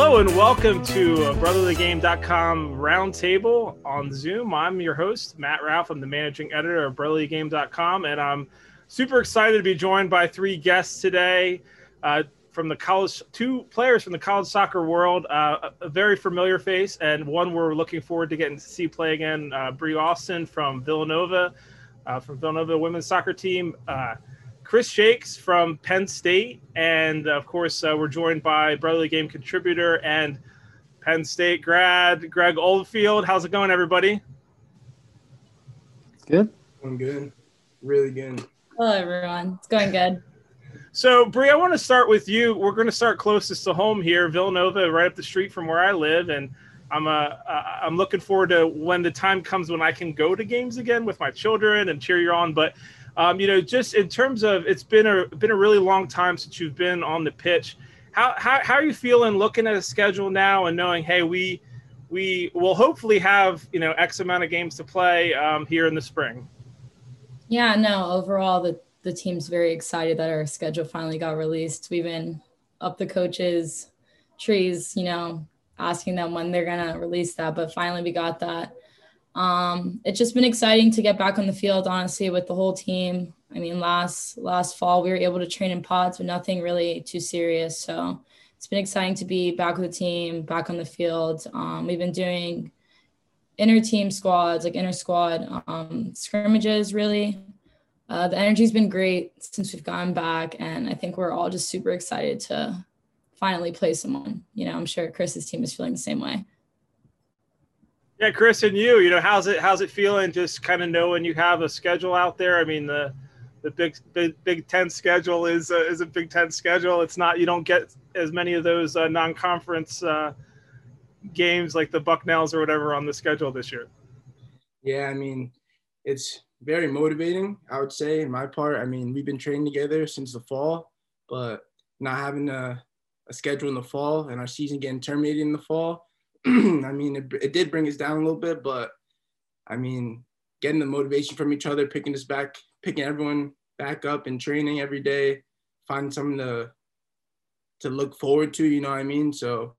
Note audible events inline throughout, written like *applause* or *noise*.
Hello and welcome to BrotherlyGame.com roundtable on Zoom. I'm your host, Matt Ralph. I'm the managing editor of BrotherlyGame.com, and I'm super excited to be joined by three guests today uh, from the college, two players from the college soccer world, uh, a very familiar face, and one we're looking forward to getting to see play again, uh, Brie Austin from Villanova, uh, from Villanova women's soccer team. Chris Shakes from Penn State, and of course, uh, we're joined by Brotherly Game contributor and Penn State grad Greg Oldfield. How's it going, everybody? Good. I'm good. Really good. Hello, everyone. It's going good. So, Brie, I want to start with you. We're going to start closest to home here, Villanova, right up the street from where I live, and I'm uh, uh, I'm looking forward to when the time comes when I can go to games again with my children and cheer you on. But um, you know, just in terms of it's been a been a really long time since you've been on the pitch. How how, how are you feeling looking at a schedule now and knowing, hey, we we will hopefully have you know X amount of games to play um, here in the spring. Yeah, no. Overall, the the team's very excited that our schedule finally got released. We've been up the coaches' trees, you know, asking them when they're gonna release that, but finally we got that. Um, it's just been exciting to get back on the field, honestly, with the whole team. I mean, last last fall we were able to train in pods, but nothing really too serious. So it's been exciting to be back with the team, back on the field. Um, we've been doing inner team squads, like inner squad um, scrimmages, really. Uh, the energy's been great since we've gotten back, and I think we're all just super excited to finally play someone. You know, I'm sure Chris's team is feeling the same way. Yeah, Chris, and you, you know, how's it how's it feeling? Just kind of knowing you have a schedule out there. I mean, the the big big Big Ten schedule is is a Big Ten schedule. It's not you don't get as many of those uh, non conference uh, games like the Bucknells or whatever on the schedule this year. Yeah, I mean, it's very motivating. I would say, in my part. I mean, we've been training together since the fall, but not having a, a schedule in the fall and our season getting terminated in the fall *clears throat* I mean, it, it did bring us down a little bit, but I mean, getting the motivation from each other, picking us back, picking everyone back up and training every day, finding something to to look forward to. You know what I mean? So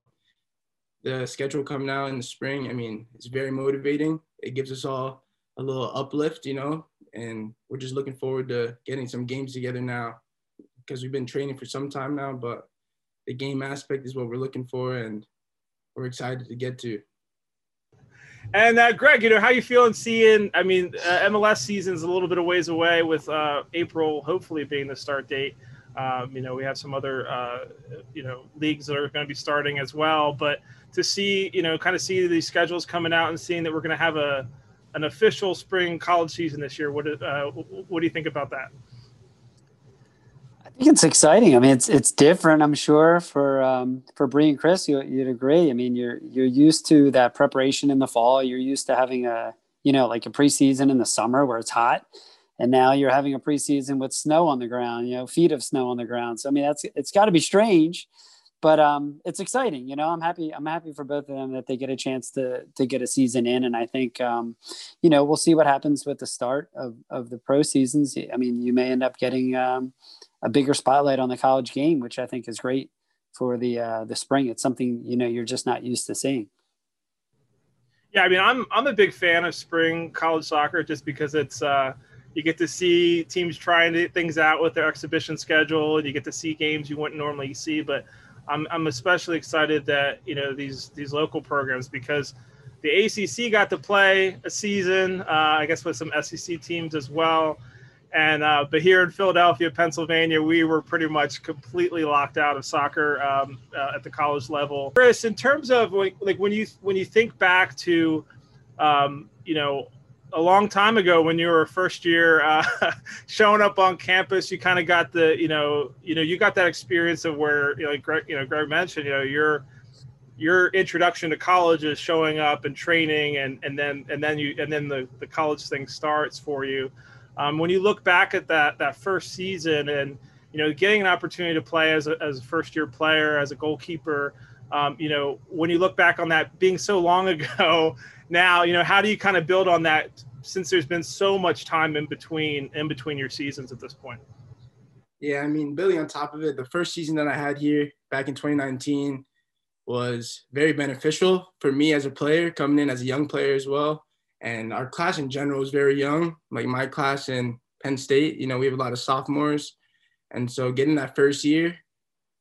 the schedule coming out in the spring, I mean, it's very motivating. It gives us all a little uplift, you know, and we're just looking forward to getting some games together now because we've been training for some time now, but the game aspect is what we're looking for and we're excited to get to. And uh, Greg, you know, how you feeling seeing? I mean, uh, MLS season's a little bit of ways away, with uh, April hopefully being the start date. Um, you know, we have some other, uh, you know, leagues that are going to be starting as well. But to see, you know, kind of see these schedules coming out and seeing that we're going to have a an official spring college season this year, what uh, what do you think about that? Think it's exciting. I mean, it's it's different. I'm sure for um, for Brie and Chris, you, you'd agree. I mean, you're you're used to that preparation in the fall. You're used to having a you know like a preseason in the summer where it's hot, and now you're having a preseason with snow on the ground. You know, feet of snow on the ground. So I mean, that's it's got to be strange, but um, it's exciting. You know, I'm happy. I'm happy for both of them that they get a chance to to get a season in, and I think um, you know we'll see what happens with the start of of the pro seasons. I mean, you may end up getting um, a bigger spotlight on the college game, which I think is great for the uh, the spring. It's something you know you're just not used to seeing. Yeah, I mean, I'm I'm a big fan of spring college soccer just because it's uh, you get to see teams trying things out with their exhibition schedule, and you get to see games you wouldn't normally see. But I'm I'm especially excited that you know these these local programs because the ACC got to play a season, uh, I guess, with some SEC teams as well. And uh, but here in Philadelphia, Pennsylvania, we were pretty much completely locked out of soccer um, uh, at the college level. Chris, in terms of like, like when you when you think back to, um, you know, a long time ago when you were a first year uh, *laughs* showing up on campus, you kind of got the you know you know you got that experience of where you know like Greg, you know Greg mentioned you know your your introduction to college is showing up and training and and then and then you and then the the college thing starts for you. Um, when you look back at that that first season and you know getting an opportunity to play as a, as a first year player as a goalkeeper, um, you know when you look back on that being so long *laughs* ago, now you know how do you kind of build on that since there's been so much time in between in between your seasons at this point. Yeah, I mean, Billy. on top of it, the first season that I had here back in 2019 was very beneficial for me as a player, coming in as a young player as well. And our class in general is very young. Like my class in Penn State, you know, we have a lot of sophomores. And so getting that first year,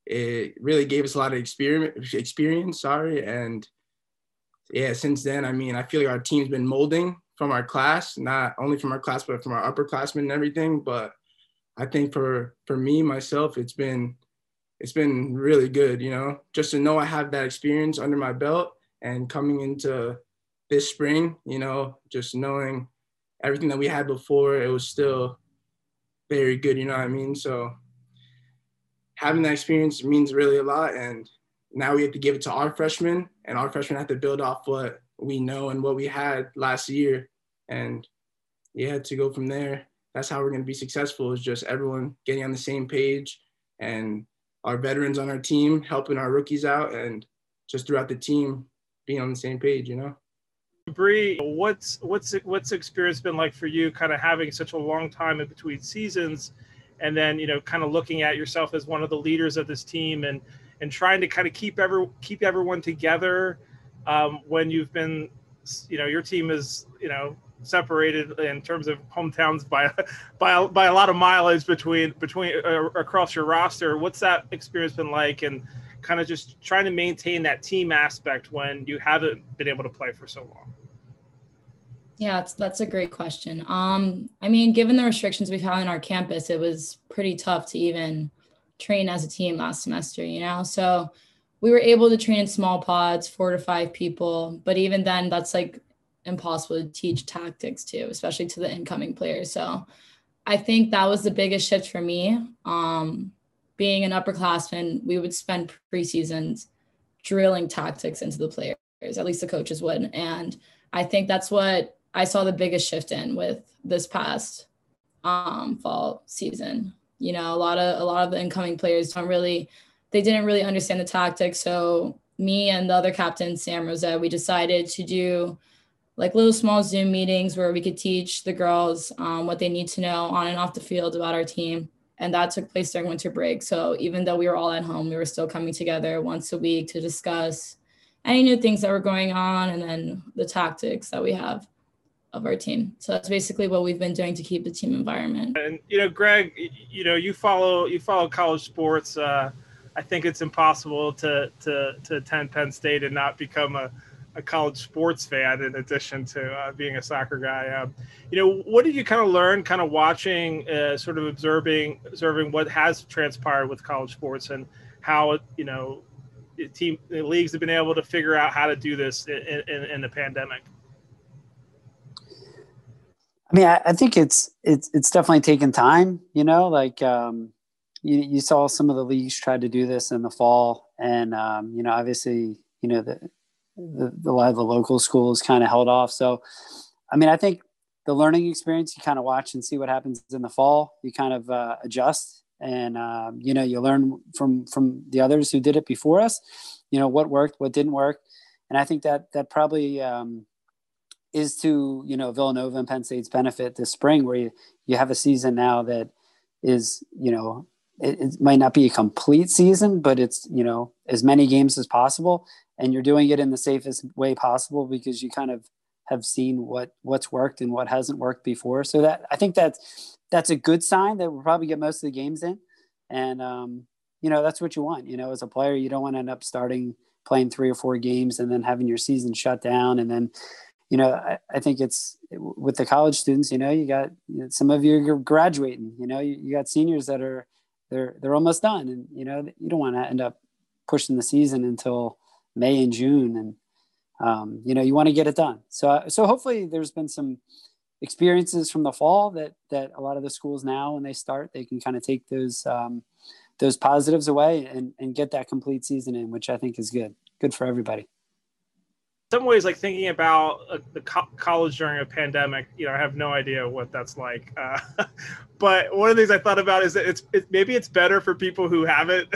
it really gave us a lot of experience, experience, sorry. And yeah, since then, I mean, I feel like our team's been molding from our class, not only from our class, but from our upperclassmen and everything. But I think for for me myself, it's been it's been really good, you know, just to know I have that experience under my belt and coming into this spring, you know, just knowing everything that we had before, it was still very good, you know what I mean? So having that experience means really a lot. And now we have to give it to our freshmen, and our freshmen have to build off what we know and what we had last year. And yeah, to go from there, that's how we're going to be successful is just everyone getting on the same page and our veterans on our team helping our rookies out and just throughout the team being on the same page, you know. Bree, what's what's what's experience been like for you, kind of having such a long time in between seasons, and then you know, kind of looking at yourself as one of the leaders of this team, and and trying to kind of keep every keep everyone together um, when you've been, you know, your team is you know separated in terms of hometowns by *laughs* by by a lot of mileage between between uh, across your roster. What's that experience been like, and kind of just trying to maintain that team aspect when you haven't been able to play for so long? Yeah, that's that's a great question. Um, I mean, given the restrictions we've had on our campus, it was pretty tough to even train as a team last semester. You know, so we were able to train in small pods, four to five people, but even then, that's like impossible to teach tactics to, especially to the incoming players. So I think that was the biggest shift for me. Um, being an upperclassman, we would spend preseasons drilling tactics into the players, at least the coaches would. And I think that's what I saw the biggest shift in with this past um, fall season. You know, a lot of a lot of the incoming players don't really they didn't really understand the tactics. So me and the other captain, Sam Rosette, we decided to do like little small Zoom meetings where we could teach the girls um, what they need to know on and off the field about our team. And that took place during winter break. So even though we were all at home, we were still coming together once a week to discuss any new things that were going on and then the tactics that we have of our team. So that's basically what we've been doing to keep the team environment. And you know, Greg, you know, you follow you follow college sports. Uh, I think it's impossible to to to attend Penn State and not become a a college sports fan in addition to uh, being a soccer guy. Um, you know, what did you kind of learn, kind of watching, uh, sort of observing, observing what has transpired with college sports and how you know team the leagues have been able to figure out how to do this in, in, in the pandemic. I mean, I, I, think it's it's it's definitely taken time. You know, like um, you you saw some of the leagues try to do this in the fall, and um, you know, obviously, you know the the, a lot of the local schools kind of held off. So, I mean, I think the learning experience, you kind of watch and see what happens in the fall. You kind of uh, adjust, and um, you know, you learn from from the others who did it before us. You know what worked, what didn't work, and I think that that probably um, is to you know Villanova and Penn State's benefit this spring, where you you have a season now that is you know it, it, might not be a complete season, but it's you know as many games as possible, and you're doing it in the safest way possible because you kind of have seen what what's worked and what hasn't worked before. So that I think that's that's a good sign that we'll probably get most of the games in, and um, you know that's what you want. You know, as a player, you don't want to end up starting playing three or four games and then having your season shut down, and then you know I, I think it's with the college students. You know, you got you know, some of you are graduating. You know, you, you got seniors that are they're they're almost done, and you know you don't want to end up pushing the season until May and June, and um, you know you want to get it done. So so hopefully there's been some experiences from the fall that that a lot of the schools now when they start they can kind of take those um, those positives away and, and get that complete season in, which I think is good good for everybody some ways like thinking about uh, the co- college during a pandemic you know i have no idea what that's like uh, *laughs* but one of the things i thought about is that it's it, maybe it's better for people who haven't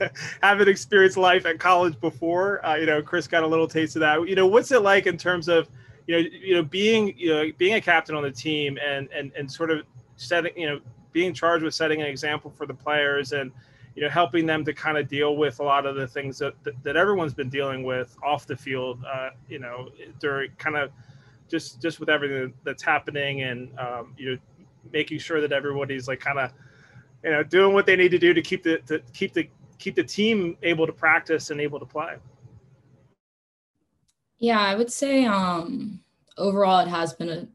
*laughs* haven't experienced life at college before. Uh, you know chris got a little taste of that. You know what's it like in terms of you know you know being you know being a captain on the team and and and sort of setting you know being charged with setting an example for the players and you know, helping them to kind of deal with a lot of the things that that, everyone's been dealing with off the field. Uh, you know, during kind of just just with everything that's happening, and um, you know, making sure that everybody's like kind of you know doing what they need to do to keep the to keep the keep the team able to practice and able to play. Yeah, I would say um, overall it has been a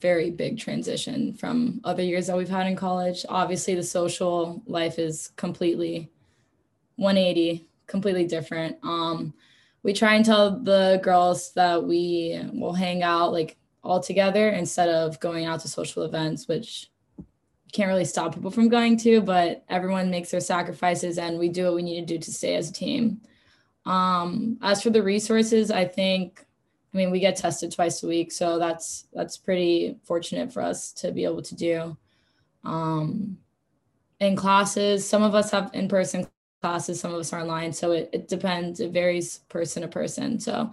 very big transition from other years that we've had in college. Obviously, the social life is completely 180, completely different. Um, we try and tell the girls that we will hang out like all together instead of going out to social events, which can't really stop people from going to, but everyone makes their sacrifices and we do what we need to do to stay as a team. Um, as for the resources, I think I mean, we get tested twice a week, so that's that's pretty fortunate for us to be able to do. Um, in classes, some of us have in-person classes, some of us are online, so it, it depends. It varies person to person. So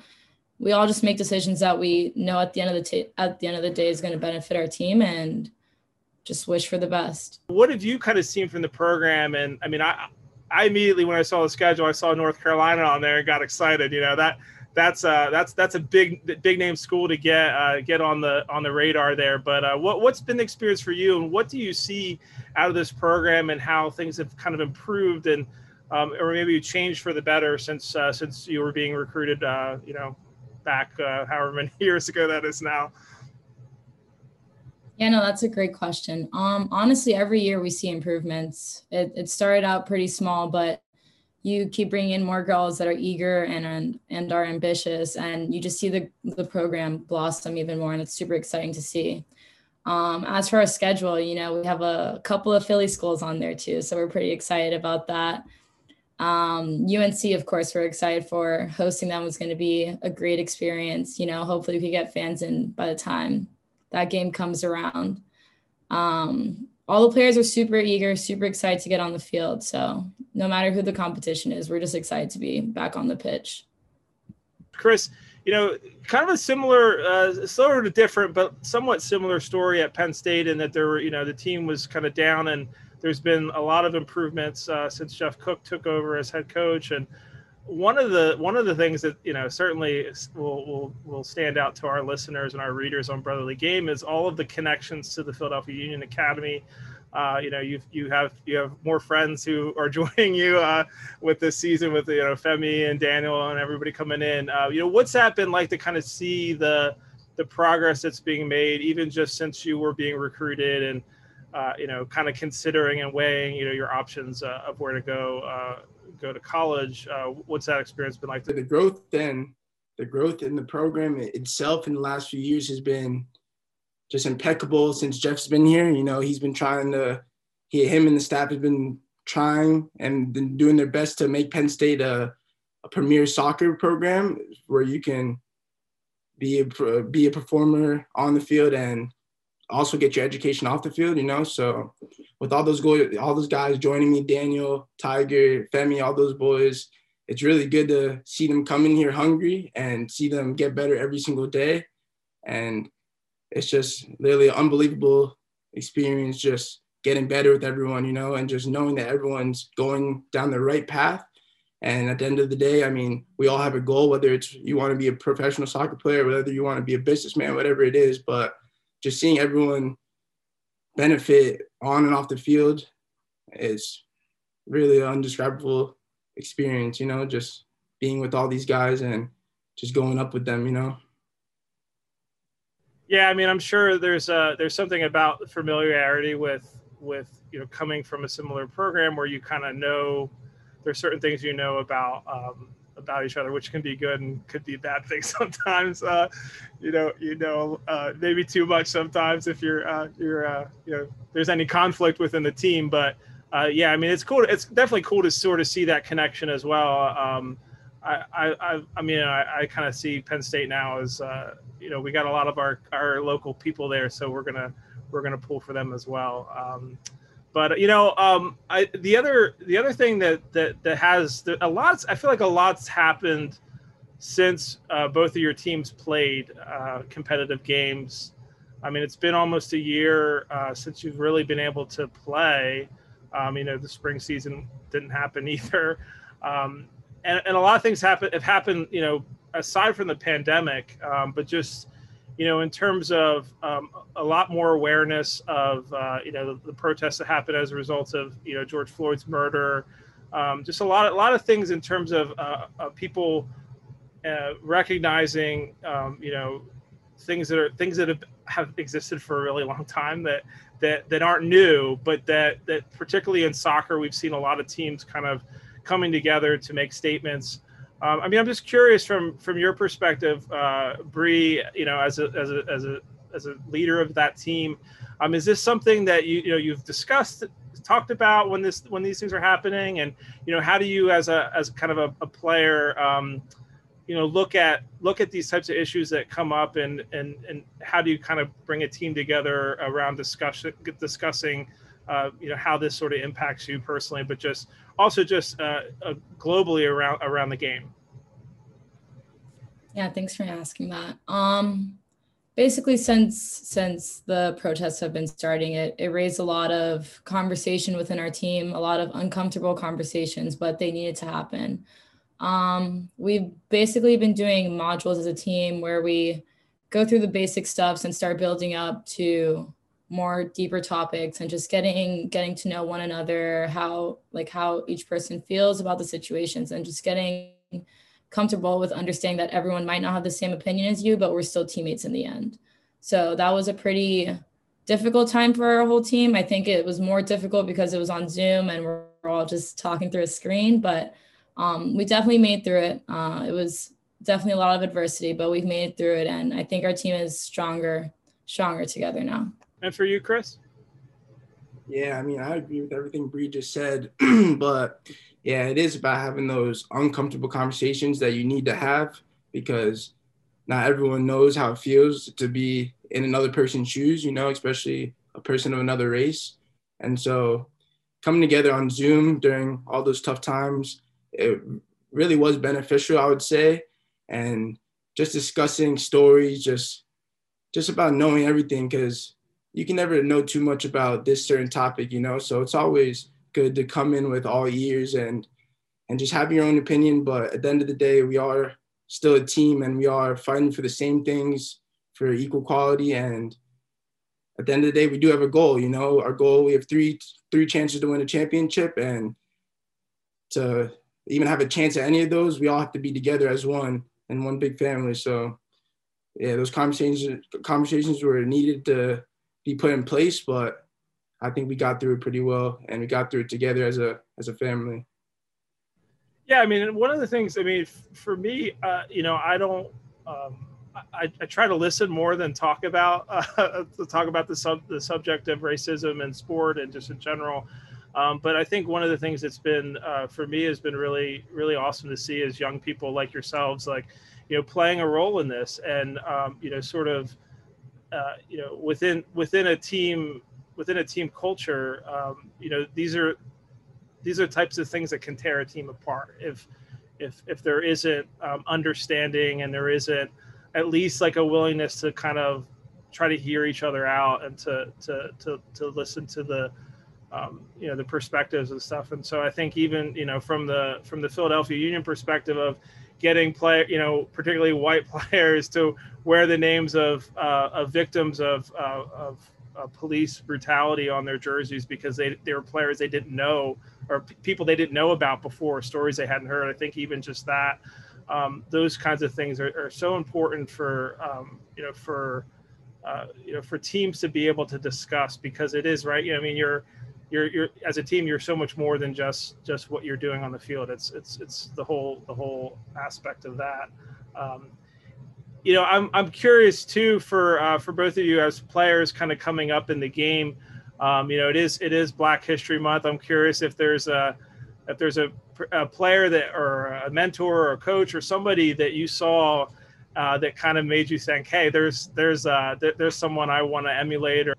we all just make decisions that we know at the end of the t- at the end of the day is going to benefit our team and just wish for the best. What have you kind of seen from the program? And I mean, I I immediately when I saw the schedule, I saw North Carolina on there and got excited. You know that that's uh that's that's a big big name school to get uh, get on the on the radar there. But uh, what what's been the experience for you, and what do you see out of this program, and how things have kind of improved, and um, or maybe changed for the better since uh, since you were being recruited, uh, you know, back uh, however many *laughs* years ago that is now. Yeah, no, that's a great question. Um, honestly, every year we see improvements. It, it started out pretty small, but you keep bringing in more girls that are eager and and, and are ambitious and you just see the, the program blossom even more and it's super exciting to see. Um, as for our schedule you know we have a couple of philly schools on there too so we're pretty excited about that. Um, unc of course we're excited for. Hosting them was going to be a great experience you know hopefully we could get fans in by the time that game comes around. Um, all the players are super eager, super excited to get on the field. So no matter who the competition is, we're just excited to be back on the pitch. Chris, you know, kind of a similar, uh, sort of different, but somewhat similar story at Penn State in that there were, you know, the team was kind of down and there's been a lot of improvements uh, since Jeff Cook took over as head coach. And one of the one of the things that you know certainly will will will stand out to our listeners and our readers on Brotherly Game is all of the connections to the Philadelphia Union Academy. Uh, you know, you you have you have more friends who *laughs* are joining you uh, with this season with you know Femi and Daniel and everybody coming in. Uh, you know, what's that been like to kind of see the the progress that's being made, even just since you were being recruited and uh, you know, kind of considering and weighing you know your options uh, of where to go uh, go to college. Uh, what's that experience been like? The growth then, the growth in the program itself in the last few years has been just impeccable since Jeff's been here. You know, he's been trying to, he, him and the staff have been trying and been doing their best to make Penn State a, a premier soccer program where you can be a, be a performer on the field and also get your education off the field, you know. So with all those go- all those guys joining me, Daniel, Tiger, Femi, all those boys, it's really good to see them come in here hungry and see them get better every single day. And it's just literally an unbelievable experience just getting better with everyone, you know, and just knowing that everyone's going down the right path. And at the end of the day, I mean, we all have a goal, whether it's you want to be a professional soccer player, whether you want to be a businessman, whatever it is. But just seeing everyone benefit on and off the field is really an undescribable experience, you know, just being with all these guys and just going up with them, you know. Yeah, I mean, I'm sure there's uh there's something about familiarity with with you know coming from a similar program where you kind of know there's certain things you know about um, about each other, which can be good and could be a bad things *laughs* sometimes. Uh, you know, you know, uh, maybe too much sometimes if you're uh, you're uh, you know there's any conflict within the team. But uh, yeah, I mean, it's cool. It's definitely cool to sort of see that connection as well. Um, I, I, I mean, I, I kind of see Penn State now as uh, you know we got a lot of our our local people there, so we're gonna we're gonna pull for them as well. Um, but you know, um, I, the other the other thing that that that has a lot. I feel like a lot's happened since uh, both of your teams played uh, competitive games. I mean, it's been almost a year uh, since you've really been able to play. Um, you know, the spring season didn't happen *laughs* either. Um, and, and a lot of things happen have happened, you know, aside from the pandemic, um, but just you know, in terms of um, a lot more awareness of uh, you know the, the, protests that happened as a result of you know George Floyd's murder, um, just a lot a lot of things in terms of, uh, of people uh, recognizing um, you know things that are things that have, have existed for a really long time that that that aren't new, but that that particularly in soccer we've seen a lot of teams kind of coming together to make statements. Um, I mean, I'm just curious from from your perspective, uh, Bree. You know, as a as a as a as a leader of that team, um, is this something that you you know you've discussed, talked about when this when these things are happening, and you know, how do you as a as kind of a, a player, um, you know, look at look at these types of issues that come up, and and and how do you kind of bring a team together around discussion discussing uh, you know how this sort of impacts you personally, but just also just uh, uh, globally around around the game. Yeah, thanks for asking that. Um, basically, since since the protests have been starting, it it raised a lot of conversation within our team, a lot of uncomfortable conversations, but they needed to happen. Um, we've basically been doing modules as a team where we go through the basic stuffs and start building up to more deeper topics and just getting getting to know one another how like how each person feels about the situations and just getting comfortable with understanding that everyone might not have the same opinion as you but we're still teammates in the end. So that was a pretty difficult time for our whole team. I think it was more difficult because it was on zoom and we're all just talking through a screen but um, we definitely made through it. Uh, it was definitely a lot of adversity but we've made it through it and i think our team is stronger stronger together now. And for you, Chris? Yeah, I mean, I agree with everything Bree just said, *clears throat* but yeah, it is about having those uncomfortable conversations that you need to have because not everyone knows how it feels to be in another person's shoes, you know, especially a person of another race. And so coming together on Zoom during all those tough times, it really was beneficial, I would say. And just discussing stories, just just about knowing everything because you can never know too much about this certain topic, you know. So it's always good to come in with all ears and and just have your own opinion. But at the end of the day, we are still a team and we are fighting for the same things for equal quality. And at the end of the day, we do have a goal. You know, our goal we have three three chances to win a championship, and to even have a chance at any of those, we all have to be together as one and one big family. So yeah, those conversations conversations were needed to be put in place, but I think we got through it pretty well, and we got through it together as a as a family. Yeah, I mean, one of the things, I mean, for me, uh, you know, I don't, um, I, I, try to listen more than talk about *laughs* uh, talk about the sub the subject of racism and sport and just in general. Um, but I think one of the things that's been uh, for me has been really really awesome to see is young people like yourselves, like you know, playing a role in this and um, you know, sort of uh, you know within within a team within a team culture um, you know these are these are types of things that can tear a team apart. If if if there isn't um, understanding and there isn't at least like a willingness to kind of try to hear each other out and to to to, to listen to the um, you know the perspectives and stuff. And so i think even you know from the from the philadelphia union perspective of getting play, you know, particularly white *laughs* players to wear the names of, uh, of victims of, uh, of uh, police brutality on their jerseys because they, they were players they didn't know or p- people they didn't know about before, stories they hadn't heard. I think even just that, um, those kinds of things are, are so important for, um, you know, for, uh, you know, for teams to be able to discuss because it is right. You know, I mean, you're, you're you're as a team you're so much more than just just what you're doing on the field it's it's it's the whole the whole aspect of that um, you know i'm i'm curious too for uh, for both of you as players kind of coming up in the game um, you know it is it is black history month i'm curious if there's a if there's a, a player that or a mentor or a coach or somebody that you saw uh, that kind of made you think hey there's there's uh there's someone i want to emulate or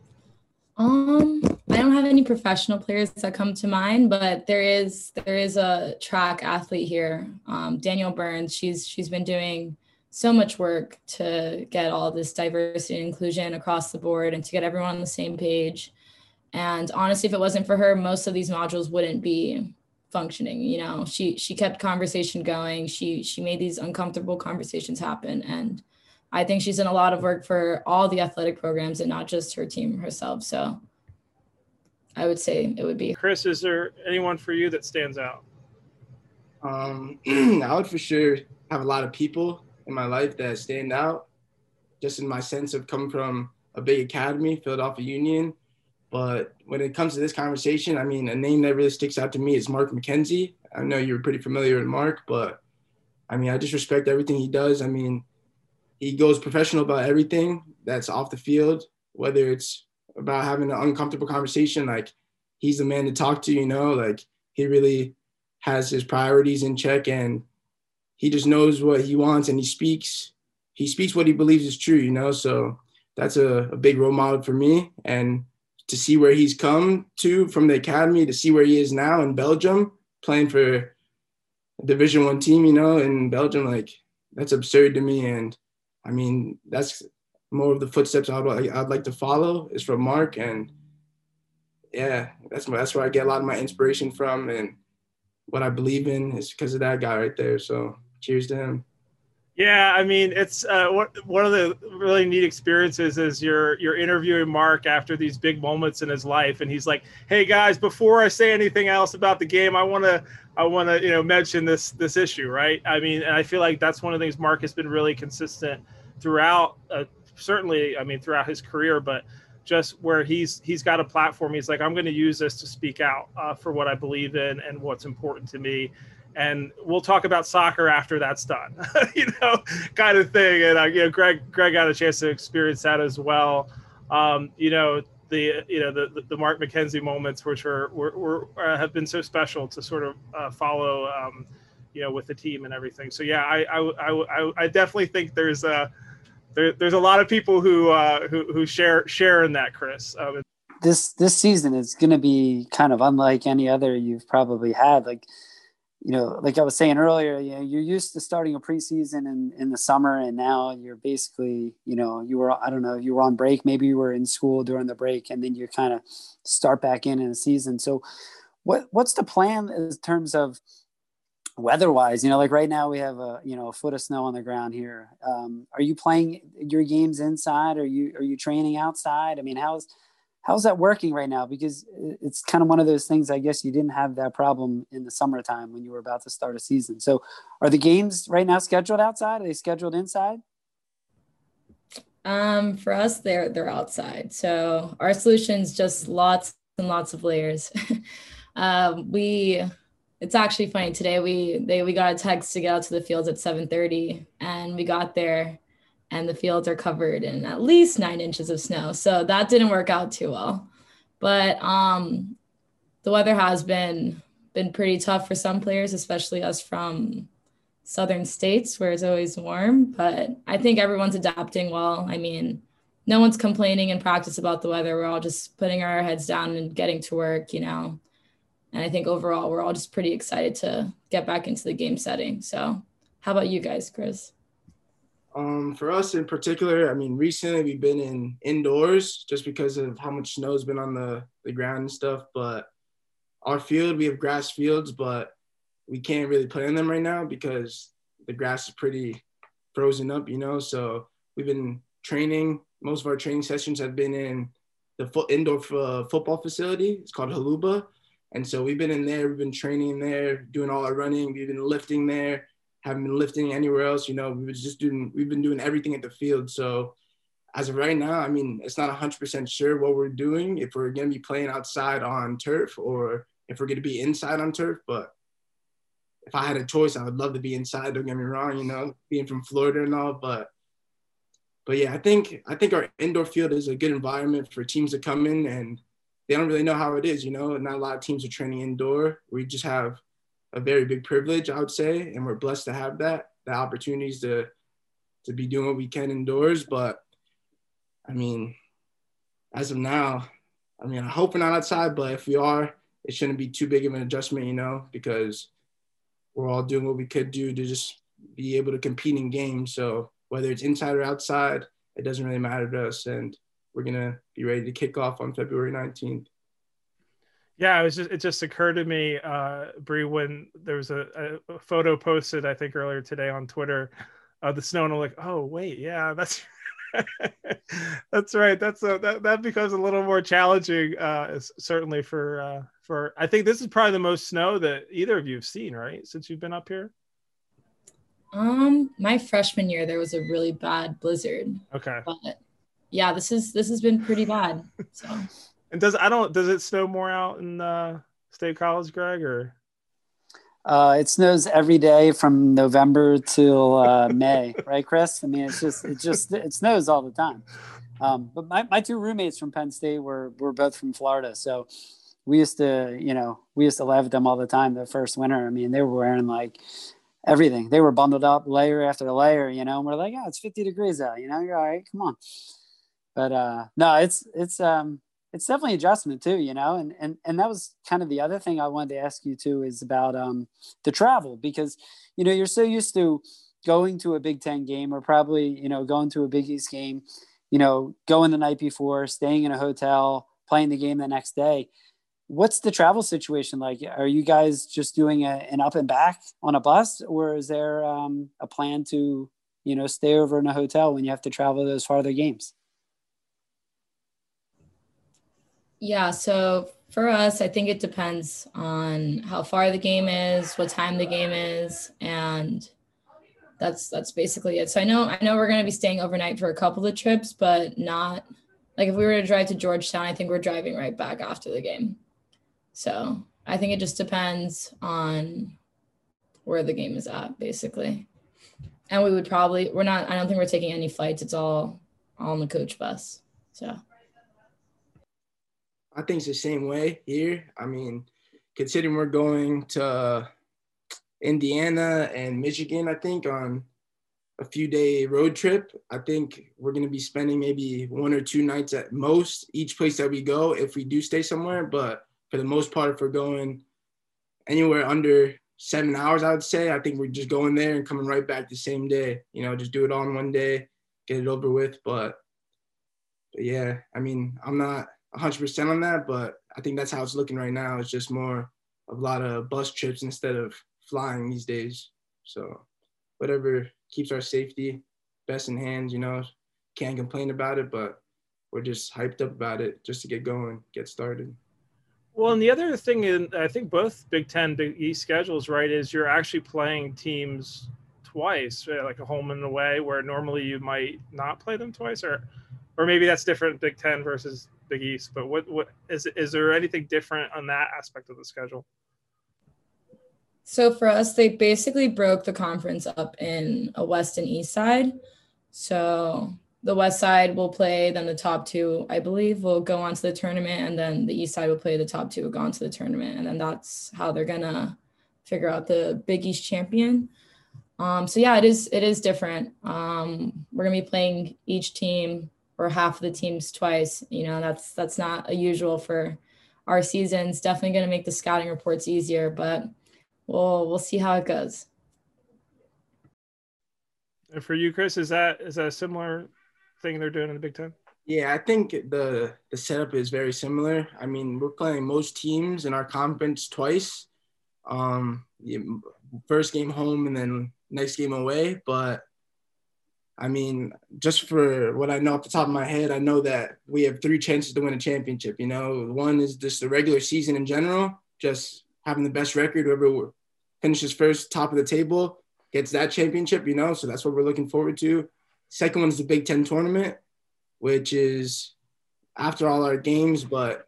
um I don't have any professional players that come to mind, but there is there is a track athlete here, um, Danielle Burns. She's she's been doing so much work to get all this diversity and inclusion across the board and to get everyone on the same page. And honestly, if it wasn't for her, most of these modules wouldn't be functioning. You know, she she kept conversation going. She she made these uncomfortable conversations happen. And I think she's done a lot of work for all the athletic programs and not just her team herself. So I would say it would be. Chris, is there anyone for you that stands out? Um, *clears throat* I would for sure have a lot of people in my life that stand out, just in my sense of coming from a big academy, Philadelphia Union. But when it comes to this conversation, I mean, a name that really sticks out to me is Mark McKenzie. I know you're pretty familiar with Mark, but I mean, I just respect everything he does. I mean, he goes professional about everything that's off the field, whether it's about having an uncomfortable conversation, like he's the man to talk to, you know, like he really has his priorities in check and he just knows what he wants and he speaks he speaks what he believes is true you know? So that's a, a big role model for me. And to see where he's come to from the academy to see where he is now in belgium playing for a division one team you know in belgium like that's absurd to me. And i mean that's more of the footsteps i'd, I'd like to follow is from mark. And yeah that's that's where i get a lot of my inspiration from. And what i believe in is because of that guy right there. So cheers to him. Yeah, I mean, it's uh, one of the really neat experiences is you're you're interviewing Mark after these big moments in his life, and he's like, "Hey guys, before I say anything else about the game, I want to I want to you know mention this this issue, right? I mean, and I feel like that's one of the things Mark has been really consistent throughout. Uh, certainly, I mean, throughout his career, but just where he's he's got a platform, he's like, I'm going to use this to speak out uh, for what I believe in and what's important to me and we'll talk about soccer after that's done, *laughs* you know, kind of thing. And uh, you know, Greg Greg got a chance to experience that as well. Um, you know, the you know the the Mark McKenzie moments, which are were, were uh, have been so special to sort of uh, follow, um, you know, with the team and everything. So yeah, I I, I, I definitely think there's a there, there's a lot of people who uh, who who share share in that, Chris. Um, this this season is going to be kind of unlike any other you've probably had. Like you know, like I was saying earlier, you know, you're used to starting a preseason in, in the summer, and now you're basically, you know, you were, I don't know, you were on break, maybe you were in school during the break, and then you kind of start back in in a season. So, what what's the plan in terms of weather-wise? You know, like right now we have a you know a foot of snow on the ground here. Um, are you playing your games inside? Are you are you training outside? I mean, how's how's that working right now? Because it's kind of one of those things i guess you didn't have that problem in the summertime when you were about to start a season. So are the games right now scheduled outside? Are they scheduled inside? Um, for us they're they're outside. So our solution's just lots and lots of layers. *laughs* Um, we it's actually funny today we they we got a text to get out to the fields at 7:30 and we got there and the fields are covered in at least nine inches of snow. So that didn't work out too well. But um, the weather has been been pretty tough for some players, especially us from southern states where it's always warm. But I think everyone's adapting well. I mean, no one's complaining in practice about the weather. We're all just putting our heads down and getting to work, you know. And I think overall, we're all just pretty excited to get back into the game setting. So, how about you guys, Chris? Um, for us in particular, I mean, recently we've been in indoors just because of how much snow's been on the, the ground and stuff. But our field, we have grass fields, but we can't really play on them right now because the grass is pretty frozen up, you know. So we've been training. Most of our training sessions have been in the foot indoor uh, football facility. It's called Holuba. And so we've been in there, we've been training there, doing all our running, we've been lifting there haven't been lifting anywhere else. You know, we was just doing, we've been doing everything at the field. So as of right now, I mean, it's not 100% sure what we're doing, if we're going to be playing outside on turf or if we're going to be inside on turf. But if I had a choice, I would love to be inside. Don't get me wrong, you know, being from Florida and all. But but yeah, I think I think our indoor field is a good environment for teams to come in and they don't really know how it is, you know. Not a lot of teams are training indoor. We just have a very big privilege, I would say, and we're blessed to have that the opportunities to to be doing what we can indoors. But I mean, as of now, I mean, I hope we're not outside, but if we are, it shouldn't be too big of an adjustment, you know, because we're all doing what we could do to just be able to compete in games. So whether it's inside or outside, it doesn't really matter to us. And we're gonna be ready to kick off on February 19th. Yeah, it was just it just occurred to me, uh, Bree, when there was a, a, photo posted, I think earlier today on Twitter, of the snow, and I'm like, oh wait, yeah, that's *laughs* that's right. That's a, that that becomes a little more challenging, uh, certainly for uh, for. I think this is probably the most snow that either of you have seen, right, since you've been up here. Um, my freshman year there was a really bad blizzard. Okay. But yeah, this is this has been pretty bad. So. And does I don't does it snow more out in uh, State College, Greg, or? Uh, it snows every day from November till uh, *laughs* May, right, Chris? I mean, it's just it just it snows all the time. Um, but my, my two roommates from Penn State were were both from Florida, so we used to you know we used to laugh at them all the time. The first winter, I mean, they were wearing like everything. They were bundled up layer after layer, you know. And we're like, oh, it's 50 degrees out, you know. You're all right, come on. But uh, no, it's it's um it's definitely adjustment too, you know, and and and that was kind of the other thing I wanted to ask you too is about um, the travel because you know you're so used to going to a Big Ten game or probably you know going to a Big East game, you know, going the night before, staying in a hotel, playing the game the next day. What's the travel situation like? Are you guys just doing a, an up and back on a bus, or is there um, a plan to you know stay over in a hotel when you have to travel those farther games? Yeah, so for us, I think it depends on how far the game is, what time the game is, and that's that's basically it. So I know I know we're gonna be staying overnight for a couple of trips, but not like if we were to drive to Georgetown, I think we're driving right back after the game. So I think it just depends on where the game is at, basically. And we would probably we're not I don't think we're taking any flights. It's all on the coach bus. So I think it's the same way here. I mean, considering we're going to Indiana and Michigan, I think on a few day road trip, I think we're going to be spending maybe one or two nights at most each place that we go if we do stay somewhere. But for the most part, if we're going anywhere under seven hours, I would say, I think we're just going there and coming right back the same day. You know, just do it all in one day, get it over with. But, but yeah, I mean, I'm not 100% on that, but I think that's how it's looking right now. It's just more a lot of bus trips instead of flying these days. So whatever keeps our safety best in hands, you know, can't complain about it, but we're just hyped up about it just to get going, get started. Well, and the other thing, in I think both Big Ten, Big East schedules, right, is you're actually playing teams twice, like a home and away, where normally you might not play them twice, or, or maybe that's different Big Ten versus Big East, but what what is is there anything different on that aspect of the schedule? So for us, they basically broke the conference up in a west and east side. So the west side will play, then the top two, I believe, will go on to the tournament, and then the east side will play the top two, will go on to the tournament, and then that's how they're gonna figure out the Big East champion. Um, so yeah, it is it is different. Um, we're gonna be playing each team or half of the teams twice. You know, that's that's not a usual for our seasons. Definitely going to make the scouting reports easier, but we'll we'll see how it goes. And for you, Chris, is that is that a similar thing they're doing in the Big Ten? Yeah, I think the the setup is very similar. I mean, we're playing most teams in our conference twice. Um, first game home and then next game away, but I mean, just for what I know off the top of my head, I know that we have three chances to win a championship. You know, one is just the regular season in general, just having the best record. Whoever finishes first, top of the table, gets that championship. You know, so that's what we're looking forward to. Second one is the Big Ten tournament, which is after all our games, but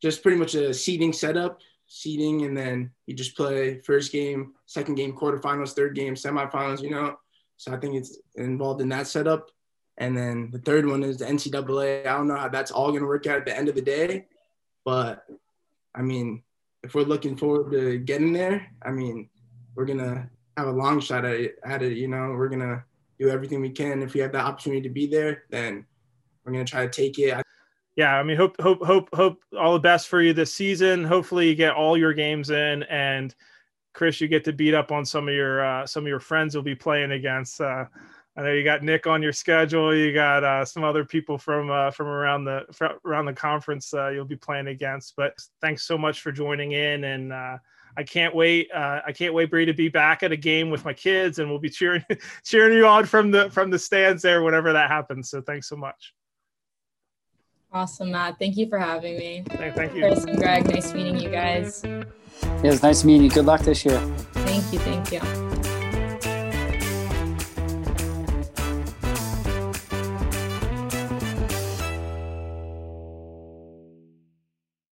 just pretty much a seeding setup, seeding, and then you just play first game, second game, quarterfinals, third game, semifinals. You know so I think it's involved in that setup. And then the third one is the NCAA. I don't know how that's all going to work out at the end of the day, but I mean, if we're looking forward to getting there, I mean, we're gonna have a long shot at it. At it, you know, we're gonna do everything we can. If we have the opportunity to be there, then we're gonna try to take it. Yeah, I mean, hope, hope, hope, hope all the best for you this season. Hopefully, you get all your games in and Chris, you get to beat up on some of your uh, some of your friends you'll be playing against uh, I know you got Nick on your schedule. You got uh, some other people from uh, from around the around the conference uh, you'll be playing against. But thanks so much for joining in, and uh, I can't wait. Uh, I can't wait, Bree, to be back at a game with my kids, and we'll be cheering *laughs* cheering you on from the from the stands there whenever that happens. So thanks so much. Awesome, Matt. Thank you for having me. Thank, you. Chris and Greg, nice meeting you guys. It was nice meeting you. Good luck this year. Thank you. Thank you.